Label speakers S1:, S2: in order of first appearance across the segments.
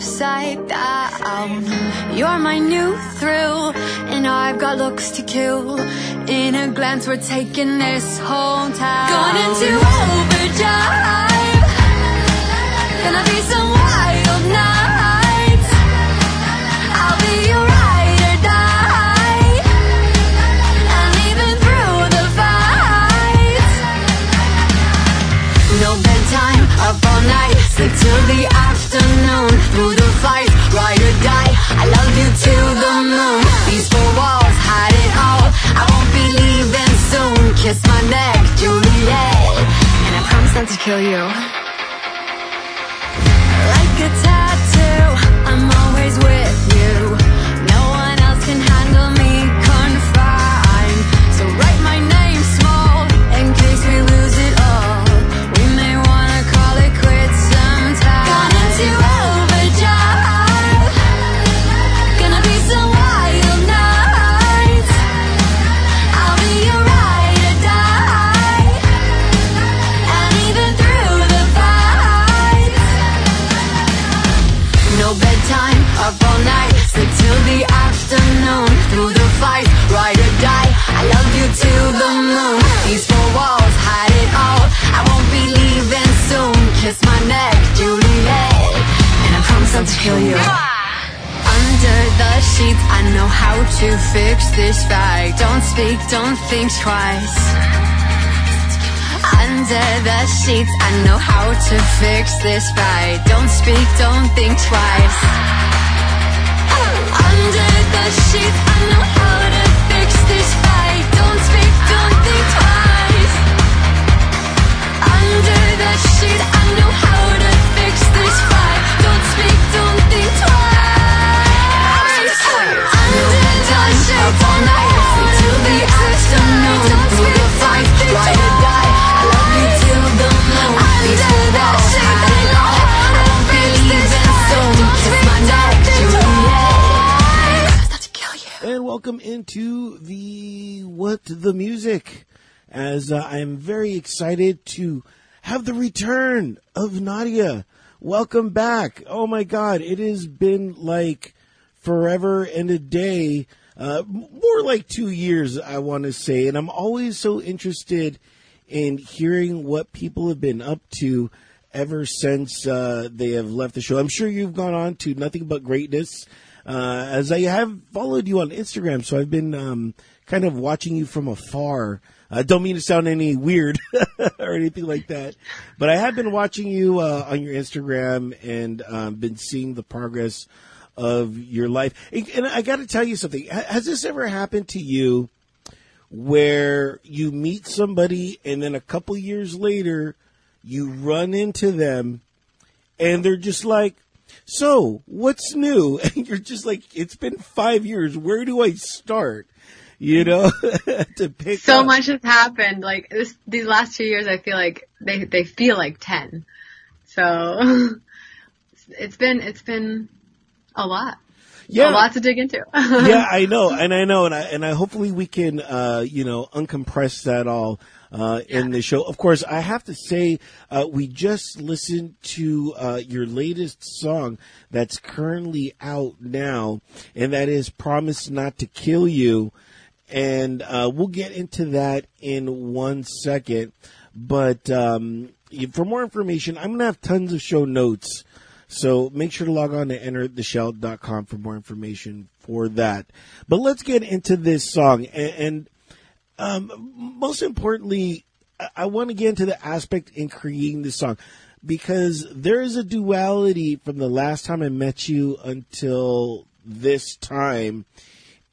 S1: upside down. You're my new thrill, and I've got looks to kill. In a glance, we're taking this whole town. Gone into overdrive. Gonna be some wild nights. I'll be your ride or die. And even through the fights. No bedtime, up all night, sleep till the afternoon. Through the fight, ride or die. I love you to the moon. These four walls hide it all. I won't be leaving soon. Kiss my neck, Juliet, and I promise not to kill you. Like a tattoo, I'm always with you. No one else can handle me speak, don't think twice. Under the sheets, I know how to fix this fight. Don't speak, don't think twice. Under the sheets, I know how to fix this fight. Don't speak, don't think twice. Under the sheet, I know how to fix this fight. Don't speak, don't think twice. Under the sheet, all night, sleep till the afternoon. Through the fight, ride or die. I love
S2: welcome into the What the Music. As uh, I am very excited to have the return of Nadia. Welcome back. Oh my God, it has been like forever and a day. Uh, more like two years, I want to say. And I'm always so interested in hearing what people have been up to ever since uh, they have left the show. I'm sure you've gone on to Nothing But Greatness, uh, as I have followed you on Instagram. So I've been um, kind of watching you from afar. I don't mean to sound any weird or anything like that, but I have been watching you uh, on your Instagram and um, been seeing the progress of your life. And I got to tell you something. Has this ever happened to you? where you meet somebody and then a couple years later you run into them and they're just like, so what's new? And you're just like, it's been five years. Where do I start? You know, to pick
S3: so
S2: up.
S3: much has happened. Like this, these last two years, I feel like they they feel like ten. So it's been it's been a lot.
S2: Yeah.
S3: a lot to dig into.
S2: yeah, I know, and I know, and I and I hopefully we can, uh, you know, uncompress that all uh, in the show. Of course, I have to say, uh, we just listened to uh, your latest song that's currently out now, and that is "Promise Not to Kill You," and uh, we'll get into that in one second. But um, for more information, I'm gonna have tons of show notes. So make sure to log on to entertheshell.com for more information for that. But let's get into this song. And, and um, most importantly, I, I want to get into the aspect in creating this song because there is a duality from the last time I met you until this time.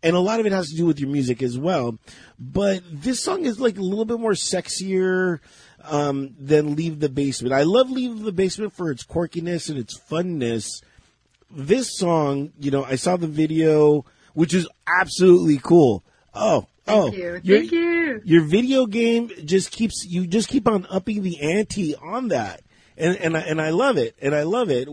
S2: And a lot of it has to do with your music as well. But this song is like a little bit more sexier um, than Leave the Basement. I love Leave the Basement for its quirkiness and its funness. This song, you know, I saw the video, which is absolutely cool. Oh, oh,
S3: Thank you.
S2: your-
S3: Thank you.
S2: Your video game just keeps you just keep on upping the ante on that, and and I, and I love it, and I love it.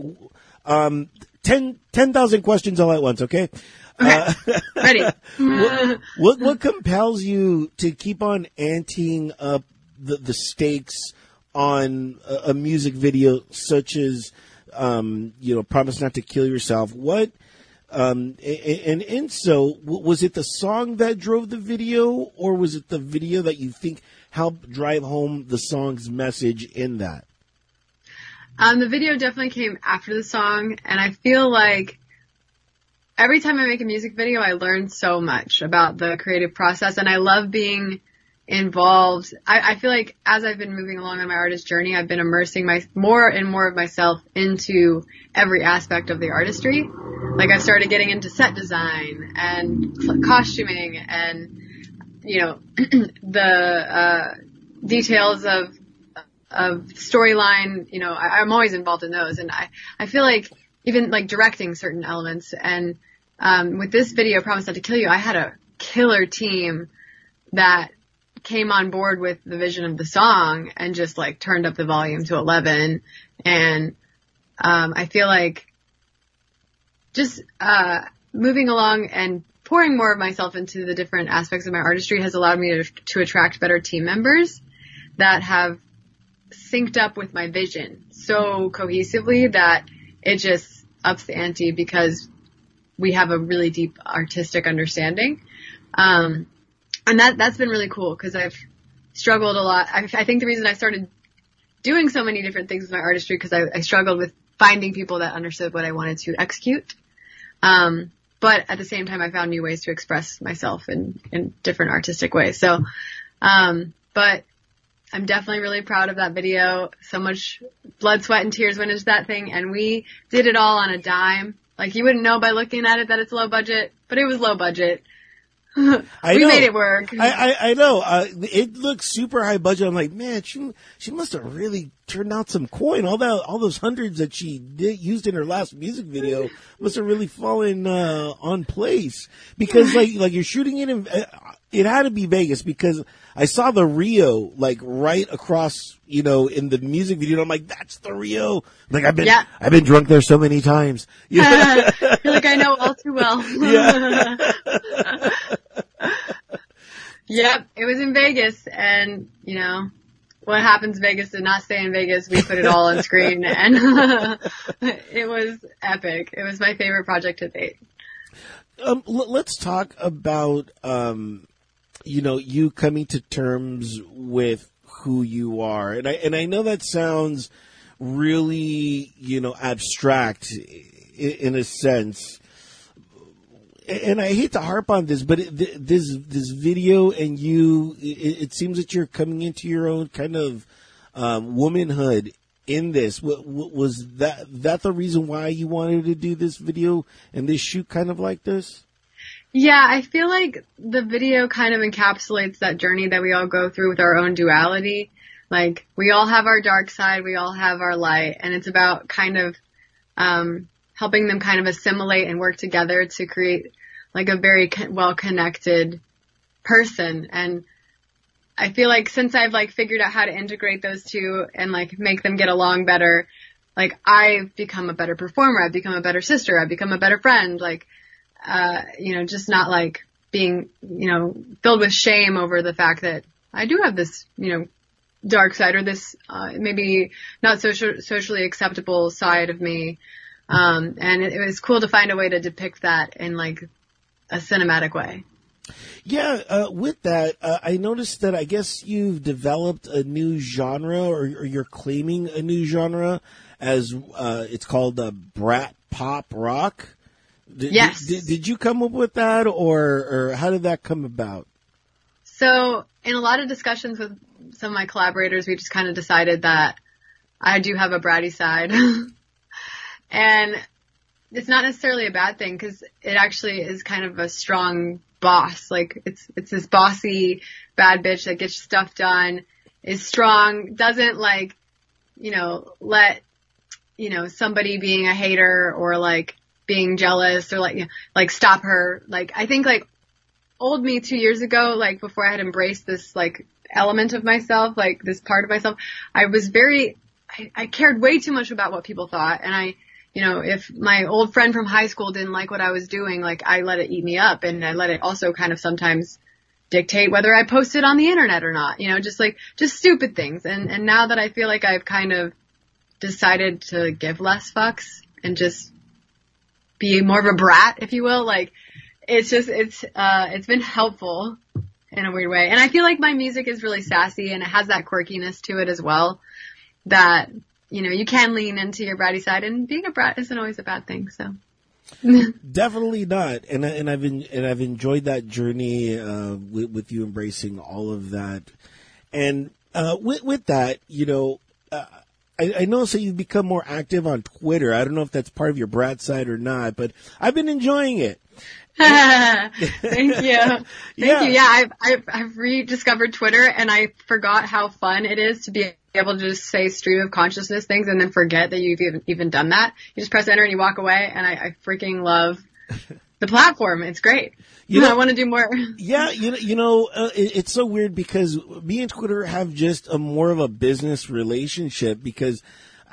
S2: Um, ten ten thousand questions all at once, okay? Uh,
S3: Ready?
S2: what, what what compels you to keep on anteing up the, the stakes on a, a music video such as um, you know, promise not to kill yourself. What, um, and, and, so was it the song that drove the video or was it the video that you think helped drive home the song's message in that?
S3: Um, the video definitely came after the song and I feel like every time I make a music video, I learn so much about the creative process and I love being involved. I, I feel like as I've been moving along on my artist journey, I've been immersing my more and more of myself into every aspect of the artistry. Like I've started getting into set design and costuming and you know the uh, details of of storyline. You know, I, I'm always involved in those, and I I feel like even like directing certain elements and um, with this video, Promise Not to Kill You, I had a killer team that came on board with the vision of the song and just like turned up the volume to 11. And, um, I feel like just, uh, moving along and pouring more of myself into the different aspects of my artistry has allowed me to, to attract better team members that have synced up with my vision so cohesively that it just ups the ante because we have a really deep artistic understanding. Um, and that that's been really cool because I've struggled a lot. I, I, think the reason I started doing so many different things with my artistry because I, I, struggled with finding people that understood what I wanted to execute. Um, but at the same time, I found new ways to express myself in in different artistic ways. So, um, but I'm definitely really proud of that video. So much blood, sweat, and tears went into that thing, and we did it all on a dime. Like you wouldn't know by looking at it that it's low budget, but it was low budget.
S2: I
S3: we
S2: know.
S3: made it work.
S2: I, I, I know. Uh, it looks super high budget. I'm like, man, she she must have really turned out some coin. All that, all those hundreds that she did, used in her last music video must have really fallen uh, on place. Because like like you're shooting it in, uh, it had to be Vegas because I saw the Rio like right across, you know, in the music video. I'm like, that's the Rio. Like I've been,
S3: Yeah.
S2: I've been drunk there so many times. You know?
S3: I feel like I know all too well.
S2: Yeah.
S3: Yep, it was in Vegas, and you know what happens. Vegas did not stay in Vegas. We put it all on screen, and it was epic. It was my favorite project to date.
S2: Um, l- let's talk about, um, you know, you coming to terms with who you are, and I and I know that sounds really, you know, abstract in, in a sense. And I hate to harp on this, but it, this this video and you, it, it seems that you're coming into your own kind of um, womanhood in this. Was that that the reason why you wanted to do this video and this shoot kind of like this?
S3: Yeah, I feel like the video kind of encapsulates that journey that we all go through with our own duality. Like we all have our dark side, we all have our light, and it's about kind of um, helping them kind of assimilate and work together to create like a very well connected person. And I feel like since I've like figured out how to integrate those two and like make them get along better, like I've become a better performer, I've become a better sister, I've become a better friend, like, uh, you know, just not like being, you know, filled with shame over the fact that I do have this, you know, dark side or this, uh, maybe not social, socially acceptable side of me. Um, and it, it was cool to find a way to depict that in like a cinematic way.
S2: Yeah, uh, with that, uh, I noticed that I guess you've developed a new genre, or, or you're claiming a new genre, as uh, it's called uh, brat pop rock. Did,
S3: Yes.
S2: Did, did you come up with that, or or how did that come about?
S3: So in a lot of discussions with some of my collaborators, we just kind of decided that I do have a bratty side. and it's not necessarily a bad thing because it actually is kind of a strong boss. Like it's, it's this bossy bad bitch that gets stuff done, is strong, doesn't like, you know, let, you know, somebody being a hater or like being jealous or like, you know, like stop her. Like I think like old me two years ago, like before I had embraced this like element of myself, like this part of myself, I was very, I, I cared way too much about what people thought. And I, you know, if my old friend from high school didn't like what I was doing, like I let it eat me up and I let it also kind of sometimes dictate whether I posted on the internet or not, you know, just like, just stupid things. And, and now that I feel like I've kind of decided to give less fucks and just be more of a brat, if you will. Like, it's just, it's, uh, it's been helpful in a weird way. And I feel like my music is really sassy and it has that quirkiness to it as well that, you know, you can lean into your bratty side and being a brat isn't always a bad thing, so.
S2: Definitely not, and and I've been and I've enjoyed that journey uh, with, with you embracing all of that, and uh, with with that, you know, uh, I, I notice that you've become more active on Twitter. I don't know if that's part of your brat side or not, but I've been enjoying it.
S3: Thank you. Thank
S2: Yeah.
S3: you. Yeah, I've, I've, I've rediscovered Twitter and I forgot how fun it is to be able to just say stream of consciousness things and then forget that you've even, even done that. You just press enter and you walk away and I, I freaking love the platform. It's great.
S2: You know-
S3: I want to do more.
S2: Yeah, you know, you know, uh, it, it's so weird because me and Twitter have just a more of a business relationship because,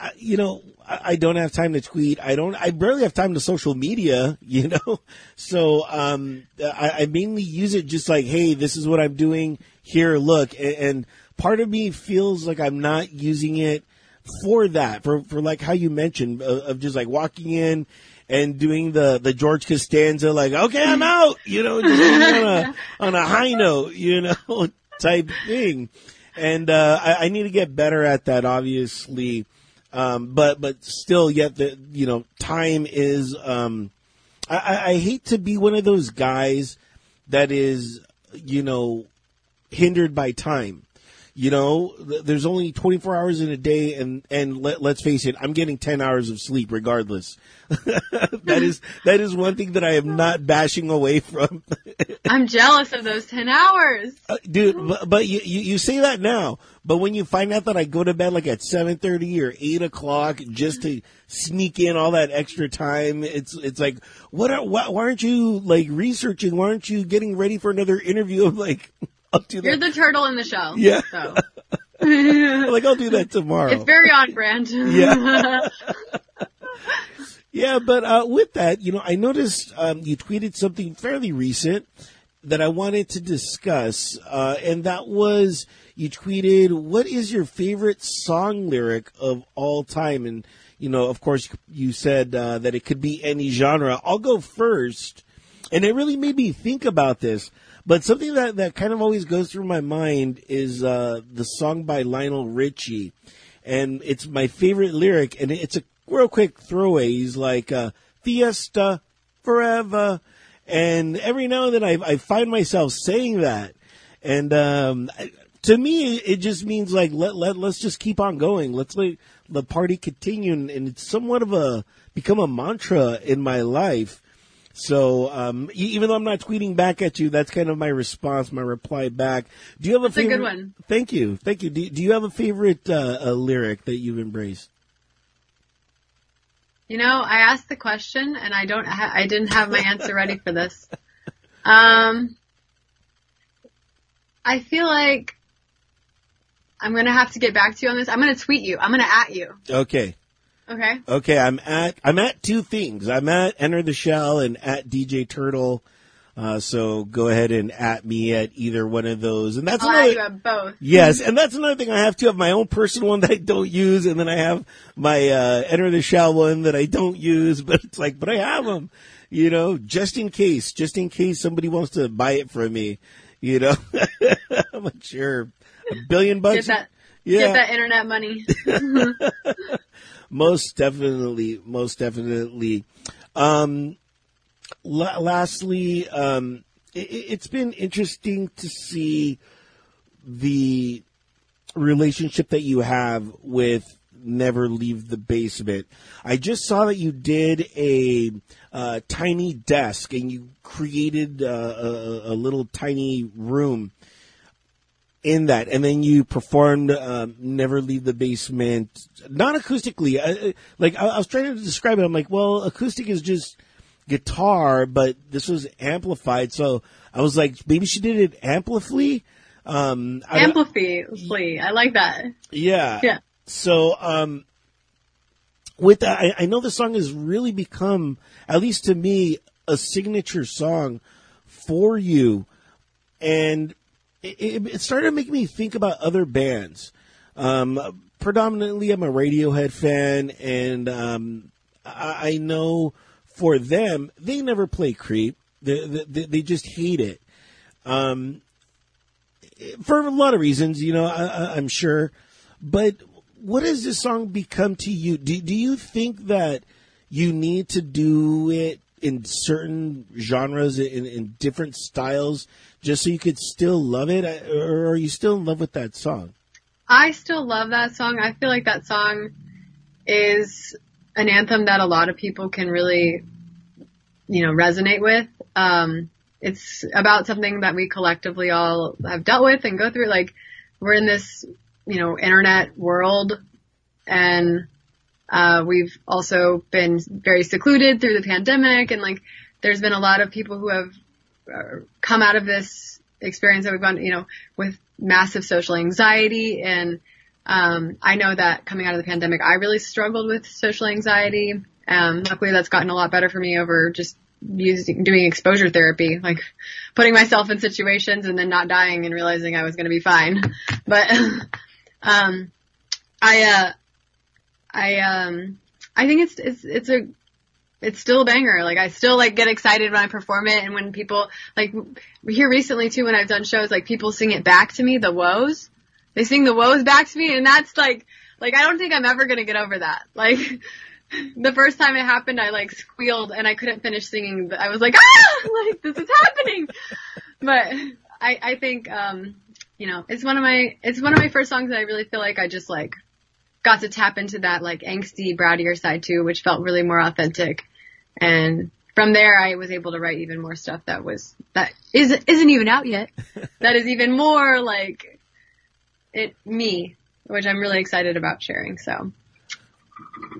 S2: uh, you know, I, I don't have time to tweet. I don't. I barely have time to social media. You know, so um, I, I mainly use it just like, hey, this is what I'm doing. Here, look, and, and part of me feels like I'm not using it for that, for for like how you mentioned uh, of just like walking in and doing the the George Costanza, like, okay, I'm out, you know, just on a on a high note, you know, type thing. And uh, I, I need to get better at that, obviously. Um, but but still, yet the you know time is. Um, I, I, I hate to be one of those guys that is you know hindered by time. You know, th- there's only 24 hours in a day, and and let, let's face it, I'm getting 10 hours of sleep regardless. that is that is one thing that I am not bashing away from.
S3: I'm jealous of those 10 hours.
S2: Uh, dude, but, but you, you you say that now, but when you find out that I go to bed like at 7:30 or 8 o'clock just to sneak in all that extra time, it's it's like what are why, why aren't you like researching? Why aren't you getting ready for another interview? I'm like, I'll do
S3: You're the turtle in the shell.
S2: Yeah.
S3: So
S2: like I'll do that tomorrow.
S3: it's very on brand.
S2: Yeah. Yeah, but uh, with that, you know, I noticed um, you tweeted something fairly recent that I wanted to discuss, uh, and that was you tweeted, "What is your favorite song lyric of all time?" And you know, of course, you said uh, that it could be any genre. I'll go first, and it really made me think about this. But something that that kind of always goes through my mind is uh, the song by Lionel Richie, and it's my favorite lyric, and it's a real quick throwaway. He's like, uh, Fiesta forever. And every now and then I, I find myself saying that. And, um, to me, it just means like, let, let, let's just keep on going. Let's let the party continue. And it's somewhat of a, become a mantra in my life. So, um, even though I'm not tweeting back at you, that's kind of my response, my reply back. Do you have a
S3: That's a good
S2: favorite?
S3: one.
S2: Thank you. Thank you. Do, do you have a favorite, uh, uh lyric that you've embraced?
S3: You know, I asked the question and I don't, ha- I didn't have my answer ready for this. Um, I feel like I'm gonna have to get back to you on this. I'm gonna tweet you. I'm gonna at you.
S2: Okay.
S3: Okay?
S2: Okay, I'm at I'm at two things. I'm at Enter the Shell and at DJ Turtle. Uh, so go ahead and at me at either one of those. And that's
S3: I'll
S2: another
S3: both.
S2: Yes, and that's another thing I have to have my own personal one that I don't use, and then I have my uh, Enter the Shell one that I don't use. But it's like, but I have them, you know, just in case, just in case somebody wants to buy it from me, you know. I'm like, sure, a billion bucks.
S3: Get that,
S2: yeah,
S3: get that internet money.
S2: most definitely, most definitely. Um, la- lastly, um, it, it's been interesting to see the relationship that you have with Never Leave the Basement. I just saw that you did a uh, tiny desk and you created uh, a, a little tiny room in that, and then you performed um, "Never Leave the Basement" not acoustically. I, I- like I, I was trying to describe it, I'm like, well, acoustic is just guitar, but this was amplified. So I was like, maybe she did it amplify. Um, I
S3: Amplify. I like that.
S2: yeah.
S3: Yeah.
S2: So, um, with that, I, I know the song has really become, at least to me, a signature song for you. And it, it, started make me think about other bands. Um, predominantly I'm a Radiohead fan, and um, I, I know for them they never play Creep. They, they, they just hate it. Um, for a lot of reasons, you know, I, I'm sure. But what has this song become to you? Do, do you think that you need to do it in certain genres, in, in different styles, just so you could still love it? Or are you still in love with that song?
S3: I still love that song. I feel like that song is an anthem that a lot of people can really, you know, resonate with. Um, it's about something that we collectively all have dealt with and go through. Like we're in this, you know, internet world and, uh, we've also been very secluded through the pandemic and like there's been a lot of people who have come out of this experience that we've gone, you know, with massive social anxiety and, um, I know that coming out of the pandemic, I really struggled with social anxiety. Um, luckily that's gotten a lot better for me over just using doing exposure therapy, like putting myself in situations and then not dying and realizing I was going to be fine. But um, I uh, I um, I think it's it's it's a it's still a banger. Like I still like get excited when I perform it and when people like here recently too when I've done shows like people sing it back to me the woes. They sing the woes back to me and that's like like I don't think I'm ever going to get over that. Like the first time it happened, I like squealed and I couldn't finish singing. I was like, ah, like this is happening. But I, I think, um, you know, it's one of my, it's one of my first songs that I really feel like I just like got to tap into that like angsty, brattier side too, which felt really more authentic. And from there, I was able to write even more stuff that was, that is, isn't even out yet. that is even more like it, me, which I'm really excited about sharing. So.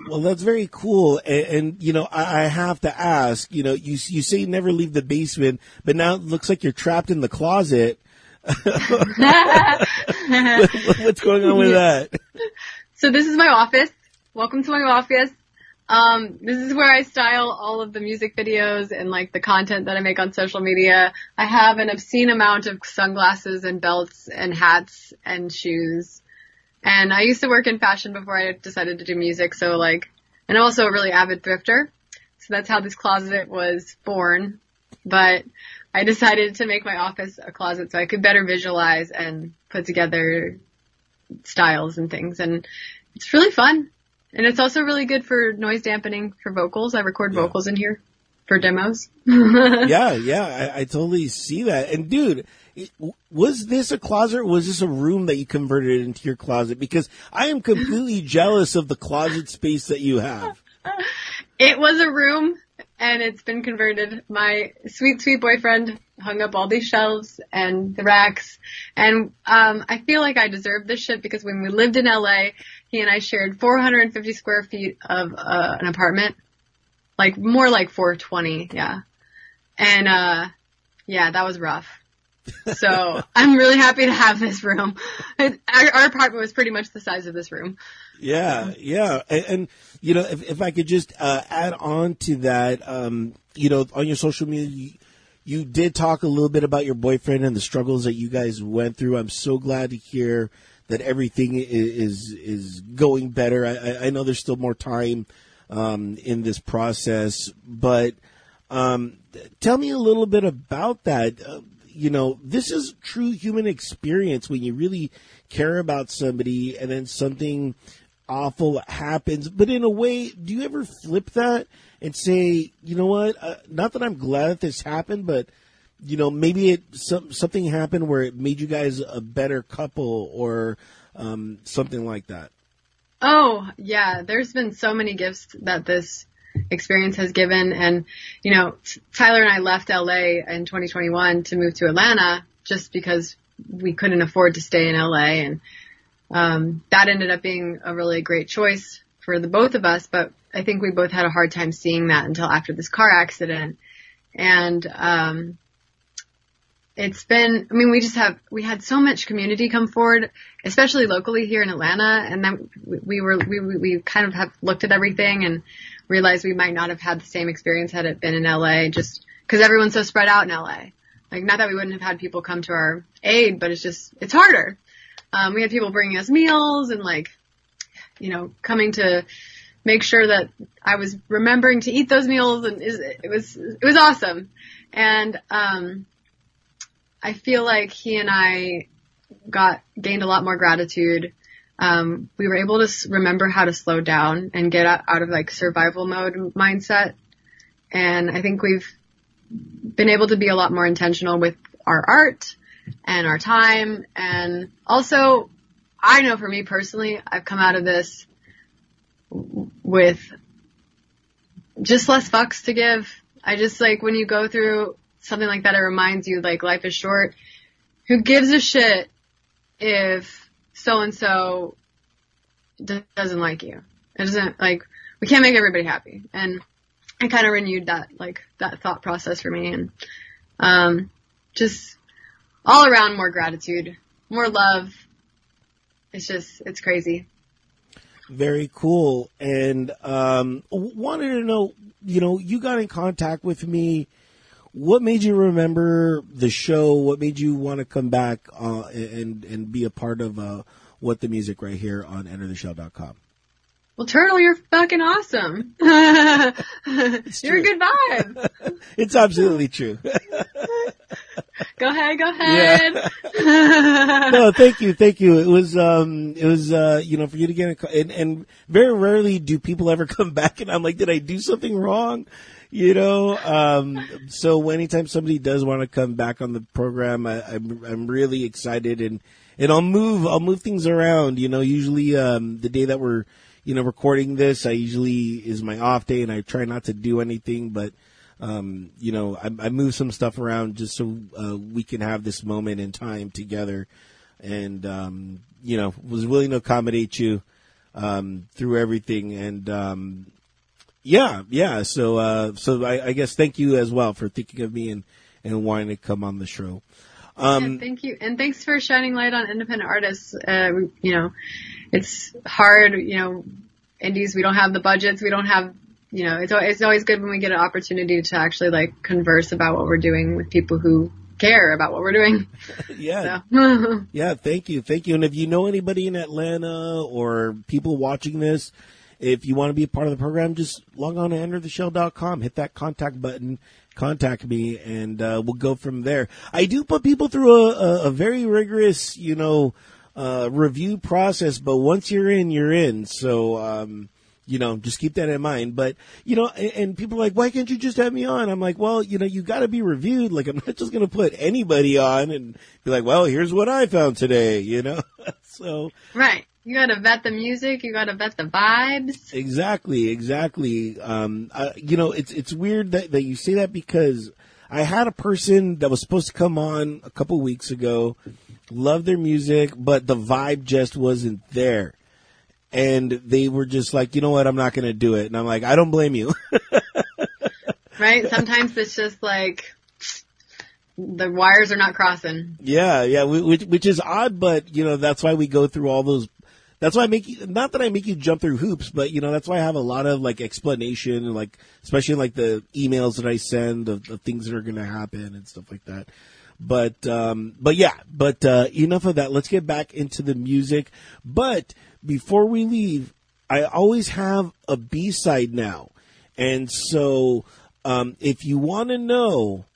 S2: Well, that's very cool, and, and you know, I, I, have to ask. You know, you you say never leave the basement, but now it looks like you're trapped in the closet. What's going on with that?
S3: So this is my office. Welcome to my office. Um, this is where I style all of the music videos and like the content that I make on social media. I have an obscene amount of sunglasses and belts and hats and shoes and I used to work in fashion before I decided to do music, so like, and I'm also a really avid thrifter. So that's how this closet was born. But I decided to make my office a closet so I could better visualize and put together styles and things. And it's really fun. And it's also really good for noise dampening for vocals. I record yeah. vocals in here for demos.
S2: yeah, yeah, I, I, totally see that. And dude, was this a closet or was this a room that you converted into your closet? Because I am completely jealous of the closet space that you have.
S3: It was a room and it's been converted. My sweet, sweet boyfriend hung up all these shelves and the racks. And, um, I feel like I deserve this shit because when we lived in LA, he and I shared 450 square feet of, uh, an apartment. Like, more like 420, yeah. And, uh, yeah, that was rough so I'm really happy to have this room. It, our, our, apartment was pretty much the size of this room.
S2: Yeah, yeah, and, and you know, if, if I could just uh, add on to that, um, you know, on your social media. You, you did talk a little bit about your boyfriend and the struggles that you guys went through. I'm so glad to hear that everything is is going better. I, I know there's still more time um, in this process, but um, tell me a little bit about that. Uh, you know, this is true human experience when you really care about somebody and then something awful happens. But in a way, do you ever flip that and say, you know what? Uh, not that I'm glad that this happened, but you know, maybe it some, something happened where it made you guys a better couple or um, something like that.
S3: Oh yeah, there's been so many gifts that this experience has given. And, you know, Tyler and I left LA in 2021 to move to Atlanta just because we couldn't afford to stay in LA. And, um, that ended up being a really great choice for the both of us, but I think we both had a hard time seeing that until after this car accident. And, um, it's been, I mean, we just have, we had so much community come forward, especially locally here in Atlanta. And then we were, we, we kind of have looked at everything and realized we might not have had the same experience had it been in LA just because everyone's so spread out in LA. Like not that we wouldn't have had people come to our aid, but it's just, it's harder. Um, we had people bringing us meals and like you know, coming to make sure that I was remembering to eat those meals and it was, it was awesome. And, um, I feel like he and I got, gained a lot more gratitude. Um, we were able to remember how to slow down and get out, of like survival mode mindset. And I think we've been able to be a lot more intentional with our art and our time. And also, I know for me personally, I've come out of this with just less fucks to give. I just like when you go through something like that, it reminds you like life is short. Who gives a shit if so and so doesn't like you? It doesn't like we can't make everybody happy, and it kind of renewed that like that thought process for me, and um, just all around more gratitude, more love. It's just it's crazy.
S2: Very cool. And um, wanted to know, you know, you got in contact with me. What made you remember the show? What made you want to come back uh, and and be a part of uh, what the music right here on EnterTheShell.com?
S3: Well, Turtle, you're fucking awesome. you're a good vibe.
S2: It's absolutely true.
S3: Go ahead, go ahead.
S2: no, thank you, thank you. It was, um, it was, uh, you know, for you to get, a, and, and very rarely do people ever come back and I'm like, did I do something wrong? You know, um, so anytime somebody does want to come back on the program, I, I'm, I'm really excited and, and I'll move, I'll move things around. You know, usually, um, the day that we're, you know, recording this, I usually is my off day and I try not to do anything, but, um, you know, I, I move some stuff around just so uh, we can have this moment in time together, and um, you know, was willing to accommodate you um, through everything, and um, yeah, yeah. So, uh, so I, I guess thank you as well for thinking of me and and wanting to come on the show. Um,
S3: Yeah, thank you, and thanks for shining light on independent artists. Uh, you know, it's hard. You know, indies. We don't have the budgets. We don't have. You know, it's it's always good when we get an opportunity to actually like converse about what we're doing with people who care about what we're doing.
S2: yeah, Yeah, thank you. Thank you. And if you know anybody in Atlanta or people watching this, if you want to be a part of the program, just log on to entertheshell.com, hit that contact button, contact me, and uh, we'll go from there. I do put people through a, a, a very rigorous, you know, uh, review process, but once you're in, you're in. So, um, you know, just keep that in mind. But, you know, and, and people are like, why can't you just have me on? I'm like, well, you know, you got to be reviewed. Like, I'm not just going to put anybody on and be like, well, here's what I found today, you know? so,
S3: right. You gotta vet the music. You gotta vet the vibes.
S2: Exactly, exactly. Um, uh, you know, it's it's weird that, that you say that because I had a person that was supposed to come on a couple weeks ago, loved their music, but the vibe just wasn't there. And they were just like, you know what, I'm not going to do it. And I'm like, I don't blame you.
S3: Right. Sometimes it's just like the wires are not crossing.
S2: yeah, yeah, which, which is odd, but you know, that's why we go through all those. That's why I make you, not that I make you jump through hoops, but you know, that's why I have a lot of like explanation and like, especially like the emails that I send of, things that are going to happen and stuff like that. But, um, but yeah, but, uh, enough of that. Let's get back into the music. But before we leave, I always have a B-side now. And so, um, if you want to know,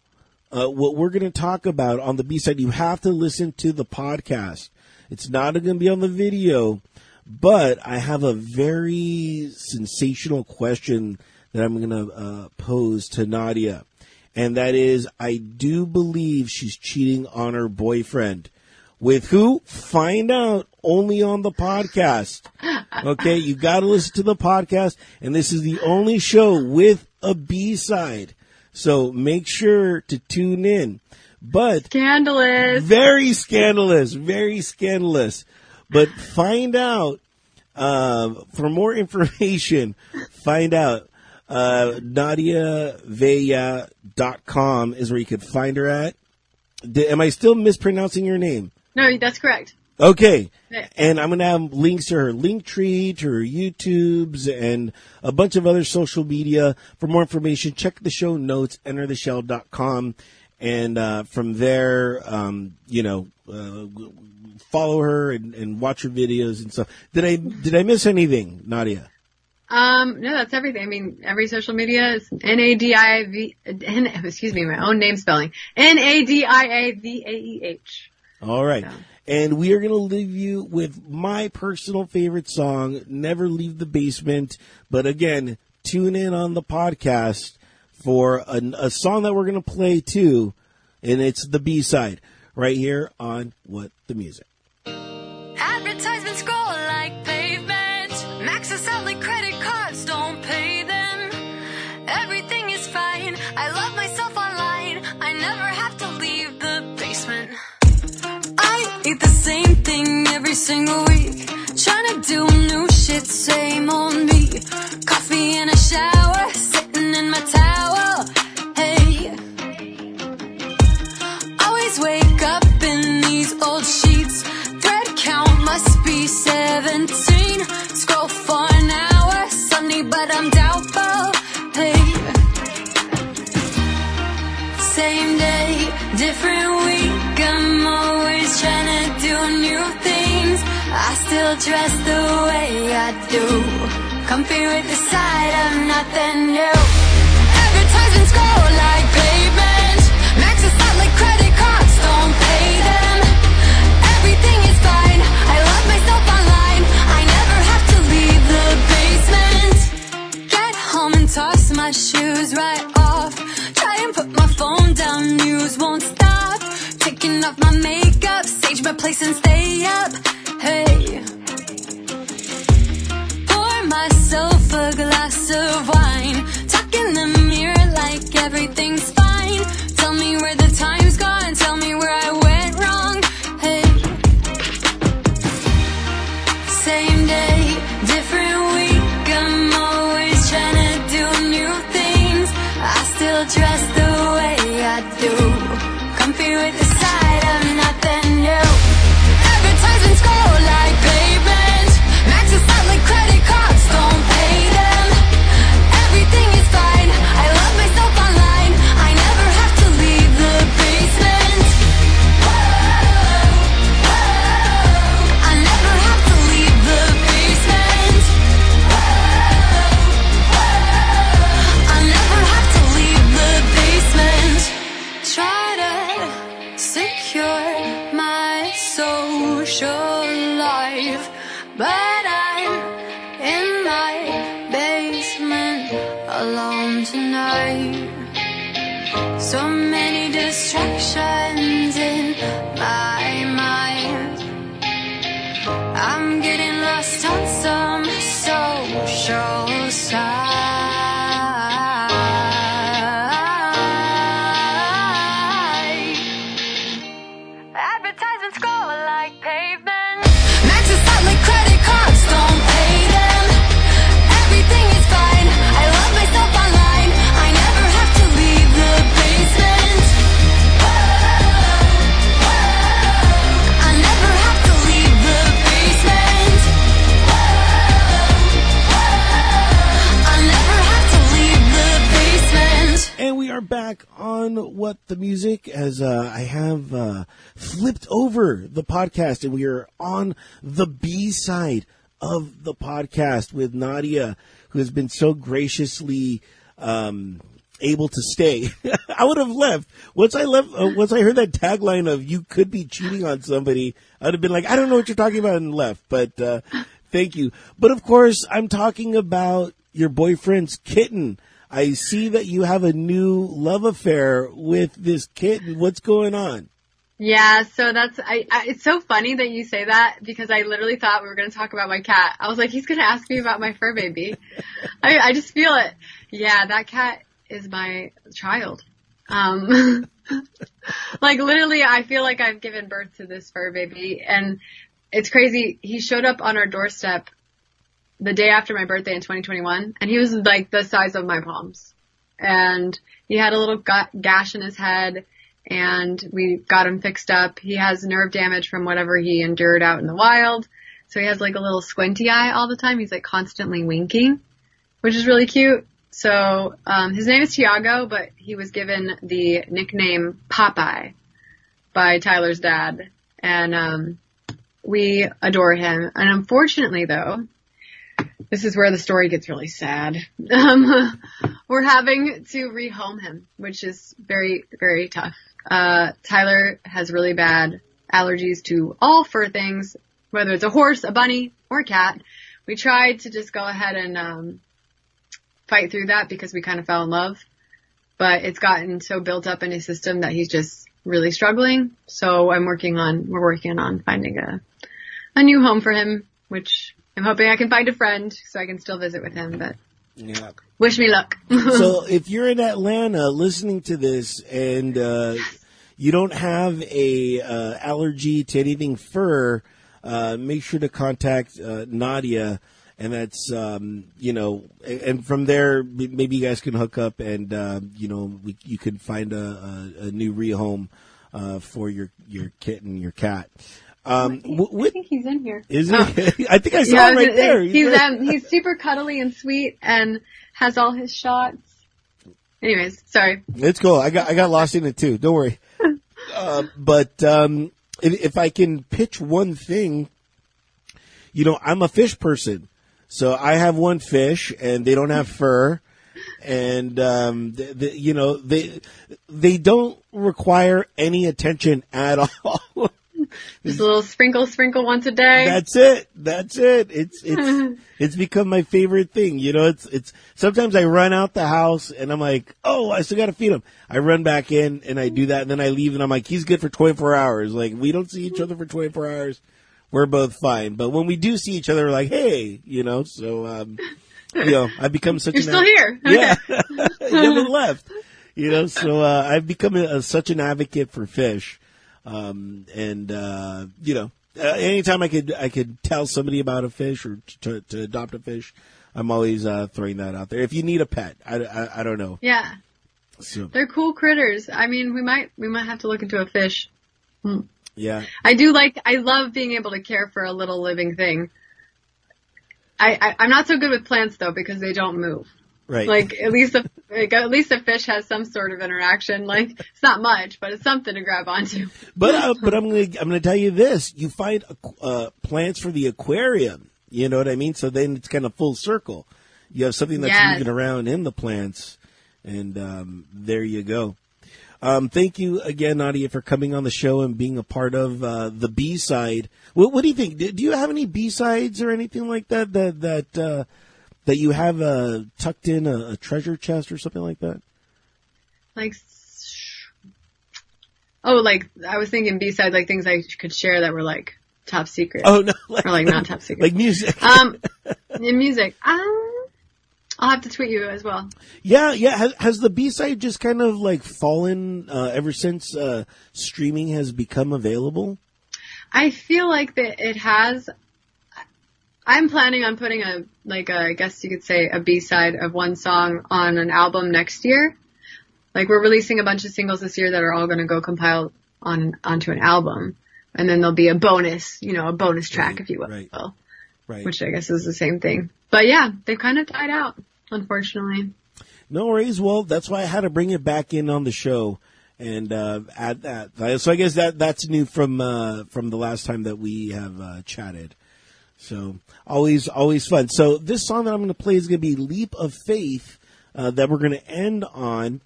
S2: uh, what we're going to talk about on the B side, you have to listen to the podcast. It's not going to be on the video, but I have a very sensational question that I'm going to uh, pose to Nadia. And that is, I do believe she's cheating on her boyfriend. With who? Find out only on the podcast. Okay, you got to listen to the podcast, and this is the only show with a B side. So make sure to tune in. But
S3: Scandalous.
S2: very scandalous, very scandalous. But find out uh, for more information. Find out uh, NadiaVaeh.com is where you could find her at. Am I still mispronouncing your name?
S3: No, that's correct.
S2: Okay. And I'm going to have links to her Linktree, to her YouTubes, and a bunch of other social media. For more information, check the show notes, entertheshell.com. And uh, from there, um, you know, uh, follow her and, and watch her videos and stuff. Did I did I miss anything, Nadia?
S3: Um, no, that's everything. I mean, every social media is N-A-D-I-V, N, excuse me, my own name spelling. N-A-D-I-A-V-A-E-H.
S2: All right.
S3: Yeah.
S2: And we are going to leave you with my personal favorite song, Never Leave the Basement. But again, tune in on the podcast for a, a song that we're going to play too. And it's the B side right here on What the Music.
S1: Like pavement. Credit cards, don't pay them. Everything is fine. I love myself online. I never have to leave the basement. I eat the same thing every single week. Trying to do new shit, same me. Coffee in a shower, sitting in my towel. 17. Scroll for an hour, Sunday, but I'm doubtful. Hey. Same day, different week. I'm always trying to do new things. I still dress the way I do. Comfy with the sight of nothing new. Advertisements go like my shoes right off. Try and put my phone down, news won't stop. Taking off my makeup, stage my place and stay up. Hey. Pour myself a glass of wine. Talk in the mirror like everything's fine. Many on
S2: What the Music as uh, I have uh, flipped over the podcast and we are on the B side of the podcast with Nadia, who has been so graciously um, able to stay. I would have left once I left. Uh, once I heard that tagline of "You could be cheating on somebody," I'd have been like, "I don't know what you're talking about," and left. But uh, thank you. But of course, I'm talking about your boyfriend's kitten. I see that you have a new love affair with this kitten. What's going on?
S3: Yeah, so that's I, I. It's so funny that you say that because I literally thought we were going to talk about my cat. I was like, he's going to ask me about my fur baby. I, I just feel it. Yeah, that cat is my child. Um, like literally, I feel like I've given birth to this fur baby, and it's crazy. He showed up on our doorstep the day after my birthday in 2021, and he was like the size of my palms, and he had a little gash in his head and we got him fixed up. He has nerve damage from whatever he endured out in the wild. So he has like a little squinty eye all the time. He's like constantly winking, which is really cute. So, um, his name is Tiago, but he was given the nickname Popeye by Tyler's dad. and um, we adore him. And unfortunately, though, this is where the story gets really sad. Um, we're having to rehome him, which is very, very tough. Uh, Tyler has really bad allergies to all fur things, whether it's a horse, a bunny, or a cat. We tried to just go ahead and um, fight through that because we kind of fell in love, but it's gotten so built up in his system that he's just really struggling. So I'm working on, we're working on finding a, a new home for him, which I'm hoping I can find a friend so I can still visit with him, but
S2: Yeah.
S3: wish me luck.
S2: so if you're in Atlanta listening to this and uh, you don't have a uh, allergy to anything fur, uh, make sure to contact uh, Nadia, and that's um, you know, and and from there maybe you guys can hook up, and uh, you know, we, you can find a, a, a new rehome uh, for your your kitten, your cat. Um,
S3: I
S2: what
S3: think he's in here.
S2: is
S3: Oh.
S2: I think I saw
S3: Yeah,
S2: him right there.
S3: He's
S2: there.
S3: um, he's super cuddly and sweet and has all his shots. Anyways, sorry.
S2: It's cool. I got I got lost in it too. Don't worry. Uh, but um, if, if I can pitch one thing, you know, I'm a fish person, so I have one fish, and they don't have fur, and um, the, the, you know they they don't require any attention at all.
S3: Just a little sprinkle, sprinkle once a day.
S2: That's it. That's it. It's it's it's become my favorite thing. You know, it's it's sometimes I run out the house and I'm like, oh, I still got to feed him. I run back in and I do that, and then I leave and I'm like, he's good for 24 hours. Like we don't see each other for 24 hours. We're both fine. But when we do see each other, we're like, hey, you know. So um, you know, I've become such
S3: You're
S2: an
S3: still here.
S2: yeah, you haven't left. You know, so uh, I've become a, a, such an advocate for fish, um, and uh, you know, uh, anytime I could I could tell somebody about a fish or to, to adopt a fish, I'm always uh, throwing that out there. If you need a pet, I, I, I don't know.
S3: Yeah,
S2: So
S3: they're cool critters. I mean, we might we might have to look into a fish.
S2: yeah,
S3: I do like. I love being able to care for a little living thing. I, I I'm not so good with plants though because they don't move.
S2: Right.
S3: Like at least a like, at least a fish has some sort of interaction. Like it's not much, but it's something to grab onto.
S2: But uh, but I'm gonna I'm gonna tell you this: you find uh, plants for the aquarium. You know what I mean? So then it's kind of full circle. You have something that's
S3: Yes.
S2: moving around in the plants, and um, there you go. Um, thank you again, Nadia, for coming on the show and being a part of uh, the B side. What, what do you think? Do do you have any B sides or anything like that that that uh, that you have uh, tucked in a, a treasure chest or something like that?
S3: Like oh, like I was thinking B side like things I could share that were like top secret
S2: Oh no, like,
S3: or like not top secret.
S2: like music.
S3: um, in music, um, I'll have to tweet you as well.
S2: Yeah, yeah. Has, has the B side just kind of like fallen uh, ever since uh, streaming has become available?
S3: I feel like that it has. I'm planning on putting a like a, I guess you could say a B side of one song on an album next year. Like we're releasing a bunch of singles this year that are all going to go compile on onto an album, and then there'll be a bonus, you know, a bonus track,
S2: Right,
S3: if you will,
S2: right. Right.
S3: which I guess is the same thing. But yeah, they've kind of died out, unfortunately.
S2: No worries. Well, that's why I had to bring it back in on the show and uh, add that. So I guess that that's new from uh, from the last time that we have uh, chatted. So always always fun. So this song that I'm going to play is going to be "Leap of Faith" uh, that we're going to end on.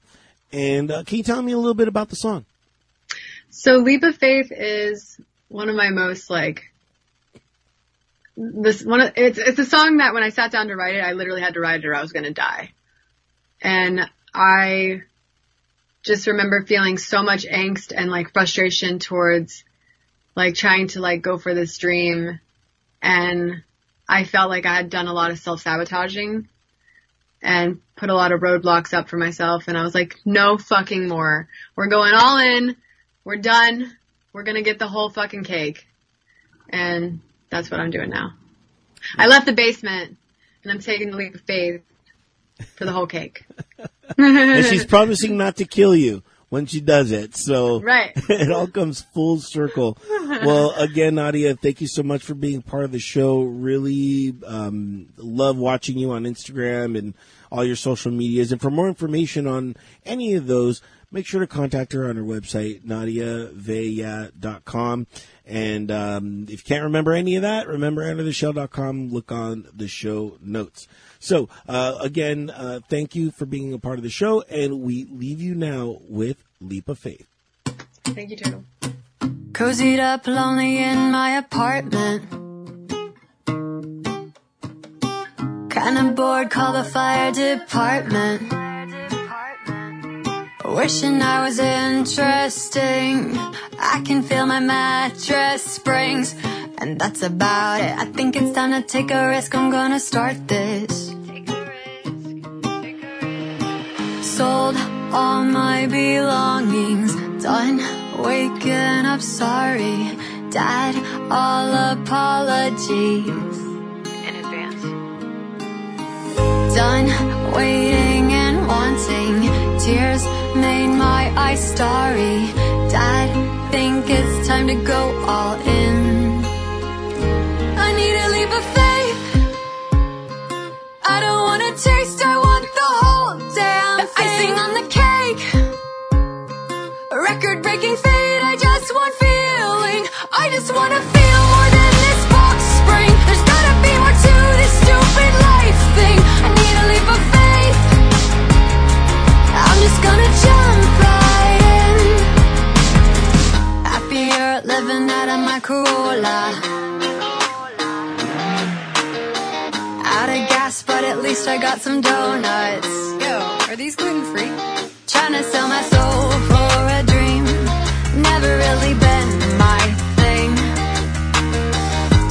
S2: And uh, can you tell me a little bit about the song?
S3: So Leap of Faith is one of my most like this one of, it's it's a song that when I sat down to write it, I literally had to write it or I was gonna die. And I just remember feeling so much angst and like frustration towards like trying to like go for this dream and I felt like I had done a lot of self sabotaging and put a lot of roadblocks up for myself and I was like, no fucking more. We're going all in. We're done. We're gonna get the whole fucking cake. And that's what I'm doing now. I left the basement and I'm taking the leap of faith for the whole cake.
S2: and she's promising not to kill you when she does it. So
S3: Right.
S2: it all comes full circle. well, again, Nadia, thank you so much for being part of the show. Really um, love watching you on Instagram and all your social medias. And for more information on any of those, make sure to contact her on her website, NadiaVaeh.com. And um, if you can't remember any of that, remember entertheshell.com. Look on the show notes. So, uh, again, uh, thank you for being a part of the show, and we leave you now with Leap of Faith.
S3: Thank you, Turtle.
S1: Cozied up lonely in my apartment. Kinda bored, call the fire department. Wishing I was interesting. I can feel my mattress springs. And that's about it. I think it's time to take a risk. I'm gonna start this. Sold all my belongings. Done waking up sorry. Dad, all apologies. In advance. Done waiting and wanting. Tears made my eyes starry. Dad, think it's time to go all in. I need a leap of faith. I don't want a taste, I want the whole damn thing. Icing on the cake. Record breaking fate, I just want feeling. I just wanna feel more than this box spring. There's gotta be more to this stupid life thing. I need a leap of faith. I'm just gonna jump right in. Happier living out of my Corolla. But I got some donuts.
S3: Yo, are these gluten free?
S1: Trying to sell my soul for a dream. Never really been my thing.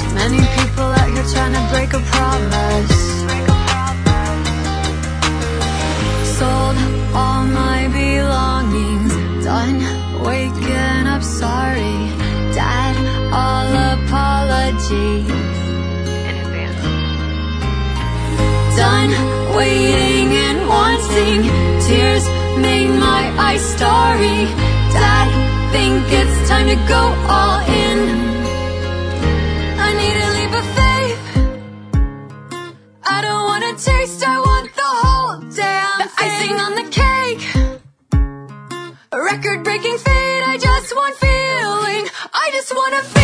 S1: Too many people out here trying to break a promise. Sold all my belongings. Done waking up sorry. Dad, all apologies. done waiting and wanting. Tears made my eyes starry. Dad, think it's time to go all in. I need a leap of faith. I don't want a taste, I want the whole damn thing. The icing on the cake. A record breaking fate, I just want feeling. I just want to